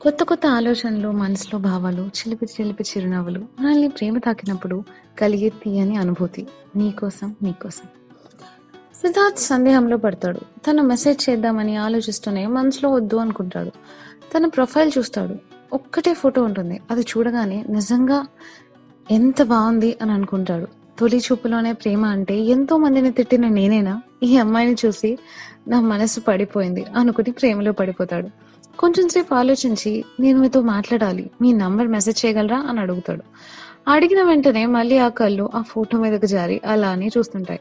కొత్త కొత్త ఆలోచనలు, మనసులో భావాలు, చిలిపి చిలిపి చిరునవ్వులు మనల్ని ప్రేమ తాకినప్పుడు కలిగే తీయని అనుభూతి. నీకోసం, నీకోసం. సిద్ధార్థ్ సందేహంలో పడతాడు. తను మెసేజ్ చేద్దామని ఆలోచిస్తూనే మనసులో వద్దు అనుకుంటాడు. తన ప్రొఫైల్ చూస్తాడు. ఒక్కటే ఫోటో ఉంటుంది. అది చూడగానే నిజంగా ఎంత బాగుంది అని అనుకుంటాడు. తొలి చూపులోనే ప్రేమ అంటే ఎంతో మందిని తిట్టిన నేనేనా? ఈ అమ్మాయిని చూసి నా మనసు పడిపోయింది అనుకుని ప్రేమలో పడిపోతాడు. కొంచెం సేపు ఆలోచించి నేను మీతో మాట్లాడాలి. మీ నంబర్ మెసేజ్ చేయగలరా అని అడుగుతాడు. అడిగిన వెంటనే మళ్ళీ ఆ కళ్ళు ఆ ఫోటో మీదకి జారి అలానే చూస్తుంటాయి.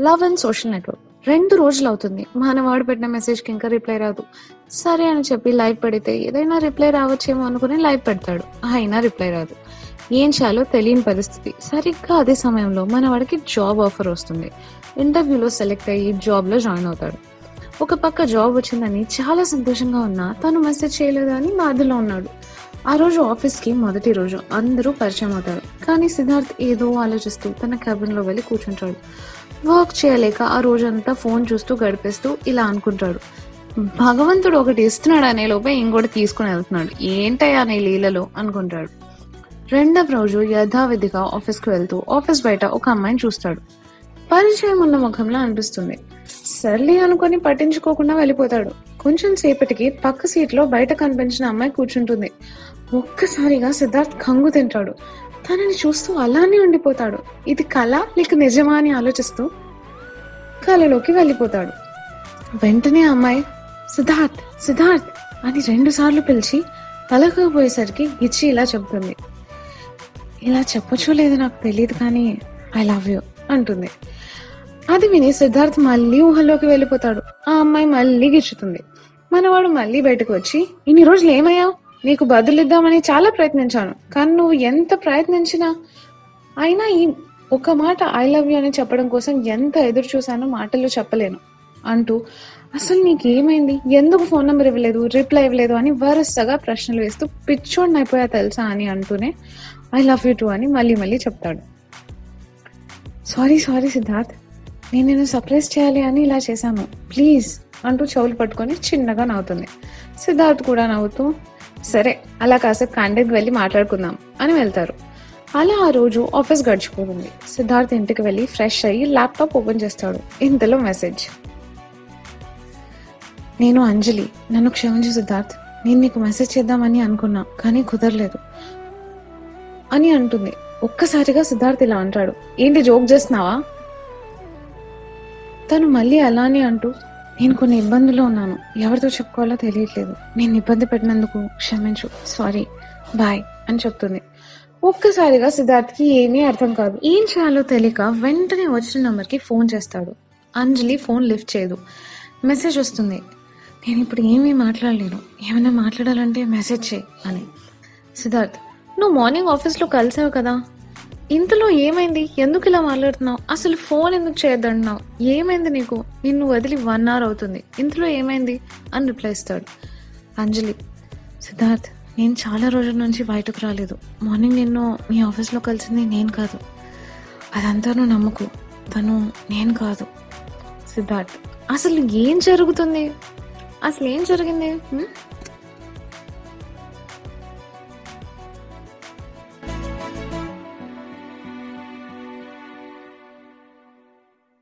లవ్ అండ్ సోషల్ నెట్వర్క్ రెండు రోజులు అవుతుంది. మానవాడు పెట్టిన మెసేజ్కి ఇంకా రిప్లై రాదు. సరే అని చెప్పి లైవ్ పెడితే ఏదైనా రిప్లై రావచ్చేమో అనుకుని లైవ్ పెడతాడు. అయినా రిప్లై రాదు. ఏం చేయాలో తెలియని పరిస్థితి. సరిగ్గా అదే సమయంలో మనవాడికి జాబ్ ఆఫర్ వస్తుంది. ఇంటర్వ్యూలో సెలెక్ట్ అయ్యి జాబ్లో జాయిన్ అవుతాడు. ఒక పక్క జాబ్ వచ్చిందని చాలా సంతోషంగా ఉన్నా తను మెసేజ్ చేయలేదు అని బాధలో ఉన్నాడు. ఆ రోజు ఆఫీస్కి మొదటి రోజు అందరూ పరిచయం అవుతారు. కానీ సిద్ధార్థ్ ఏదో ఆలోచిస్తూ తన క్యాబిన్లో వెళ్ళి కూర్చుంటాడు. వర్క్ చేయలేక ఆ రోజంతా ఫోన్ చూస్తూ గడిపేస్తూ ఇలా అనుకుంటాడు. భగవంతుడు ఒకటి ఇస్తున్నాడు అనే లోపే ఇంకోటి తీసుకుని వెళ్తున్నాడు. ఏంటయ్యా అనే లీలలో అనుకుంటాడు. రెండవ రోజు యథావిధిగా ఆఫీస్కి వెళ్తూ ఆఫీస్ బయట ఒక అమ్మాయిని చూస్తాడు. పరిచయం ఉన్న ముఖంలో అనిపిస్తుంది. సర్లే అనుకొని పట్టించుకోకుండా వెళ్ళిపోతాడు. కొంచెం సేపటికి పక్క సీట్లో బయట కనిపించిన అమ్మాయి కూర్చుంటుంది. ఒక్కసారిగా సిద్ధార్థ్ కంగు తింటాడు. తనని చూస్తూ అలానే ఉండిపోతాడు. ఇది కళ లేక నిజమా అని ఆలోచిస్తూ కళలోకి వెళ్ళిపోతాడు. వెంటనే అమ్మాయి సిద్ధార్థ్ సిద్ధార్థ్ అని రెండు సార్లు పిలిచి పలకపోయేసరికి ఇచ్చి ఇలా చెబుతుంది. ఇలా చెప్పొచ్చో లేదో నాకు తెలియదు కానీ ఐ లవ్ యూ అంటుంది. అది విని సిద్ధార్థ్ మళ్ళీ ఊహల్లోకి వెళ్ళిపోతాడు. ఆ అమ్మాయి మళ్ళీ గిచ్చుతుంది. మనవాడు మళ్ళీ బయటకు వచ్చి ఇన్ని రోజులు ఏమయ్యావు? నీకు బదులిద్దామని చాలా ప్రయత్నించాను. కానీ నువ్వు ఎంత ప్రయత్నించినా అయినా ఈ ఒక మాట ఐ లవ్ యూ అని చెప్పడం కోసం ఎంత ఎదురు చూశానో మాటల్లో చెప్పలేను అంటూ అసలు నీకేమైంది? ఎందుకు ఫోన్ నెంబర్ ఇవ్వలేదు? రిప్లై ఇవ్వలేదు అని వరుసగా ప్రశ్నలు వేస్తూ పిచ్చోడిని అయిపోయా తెలుసా అని అంటూనే ఐ లవ్ యూ టూ అని మళ్ళీ మళ్ళీ చెప్తాడు. సారీ సారీ సిద్ధార్థ్ నేను నిన్ను సర్ప్రైజ్ చేయాలి అని ఇలా చేశాను. ప్లీజ్ అంటూ చెవులు పట్టుకొని చిన్నగా నవ్వుతుంది. సిద్ధార్థ్ కూడా నవ్వుతూ సరే అలా కాసేపు క్యాంటీన్కి వెళ్ళి మాట్లాడుకుందాం అని వెళ్తారు. అలా ఆ రోజు ఆఫీస్ గడిచిపోతుంది. సిద్ధార్థ్ ఇంటికి వెళ్ళి ఫ్రెష్ అయ్యి ల్యాప్టాప్ ఓపెన్ చేస్తాడు. ఇంతలో మెసేజ్ నేను అంజలి. నన్ను క్షమించు సిద్ధార్థ్. నేను నీకు మెసేజ్ చేద్దామని అనుకున్నా కానీ కుదరలేదు అని అంటుంది. ఒక్కసారిగా సిద్ధార్థ్ ఇలా అంటాడు. ఏంటి జోక్ చేస్తున్నావా? తను మళ్ళీ అలానే అంటూ నేను కొన్ని ఇబ్బందుల్లో ఉన్నాను. ఎవరితో చెప్పుకోవాలో తెలియట్లేదు. నేను ఇబ్బంది పెట్టినందుకు క్షమించు. సారీ. బాయ్. అని చెప్తుంది. ఒక్కసారిగా సిద్ధార్థ్కి ఏమీ అర్థం కాదు. ఏం చేయాలో తెలియక వెంటనే వచ్చిన నెంబర్కి ఫోన్ చేస్తాడు. అంజలి ఫోన్ లిఫ్ట్ చేయదు. మెసేజ్ వస్తుంది. నేను ఇప్పుడు ఏమీ మాట్లాడలేను. ఏమైనా మాట్లాడాలంటే మెసేజ్ చేయి అని. సిద్ధార్థ్ నువ్వు మార్నింగ్ ఆఫీస్లో కలిసావు కదా. ఇంతలో ఏమైంది? ఎందుకు ఇలా మాట్లాడుతున్నావు? అసలు ఫోన్ ఎందుకు చేయొద్దంటున్నావు ఏమైంది నీకు? నిన్ను వదిలి వన్ అవర్ అవుతుంది. ఇంతలో ఏమైంది? అని రిప్లై ఇస్తాడు. అంజలి సిద్ధార్థ్ నేను చాలా రోజుల నుంచి బయటకు రాలేదు. మార్నింగ్ నిన్ను మీ ఆఫీస్లో కలిసింది నేను కాదు. అదంతా నువ్వు నమ్మకు. తను నేను కాదు. సిద్ధార్థ్ అసలు ఏం జరుగుతుంది? అసలు ఏం జరిగింది?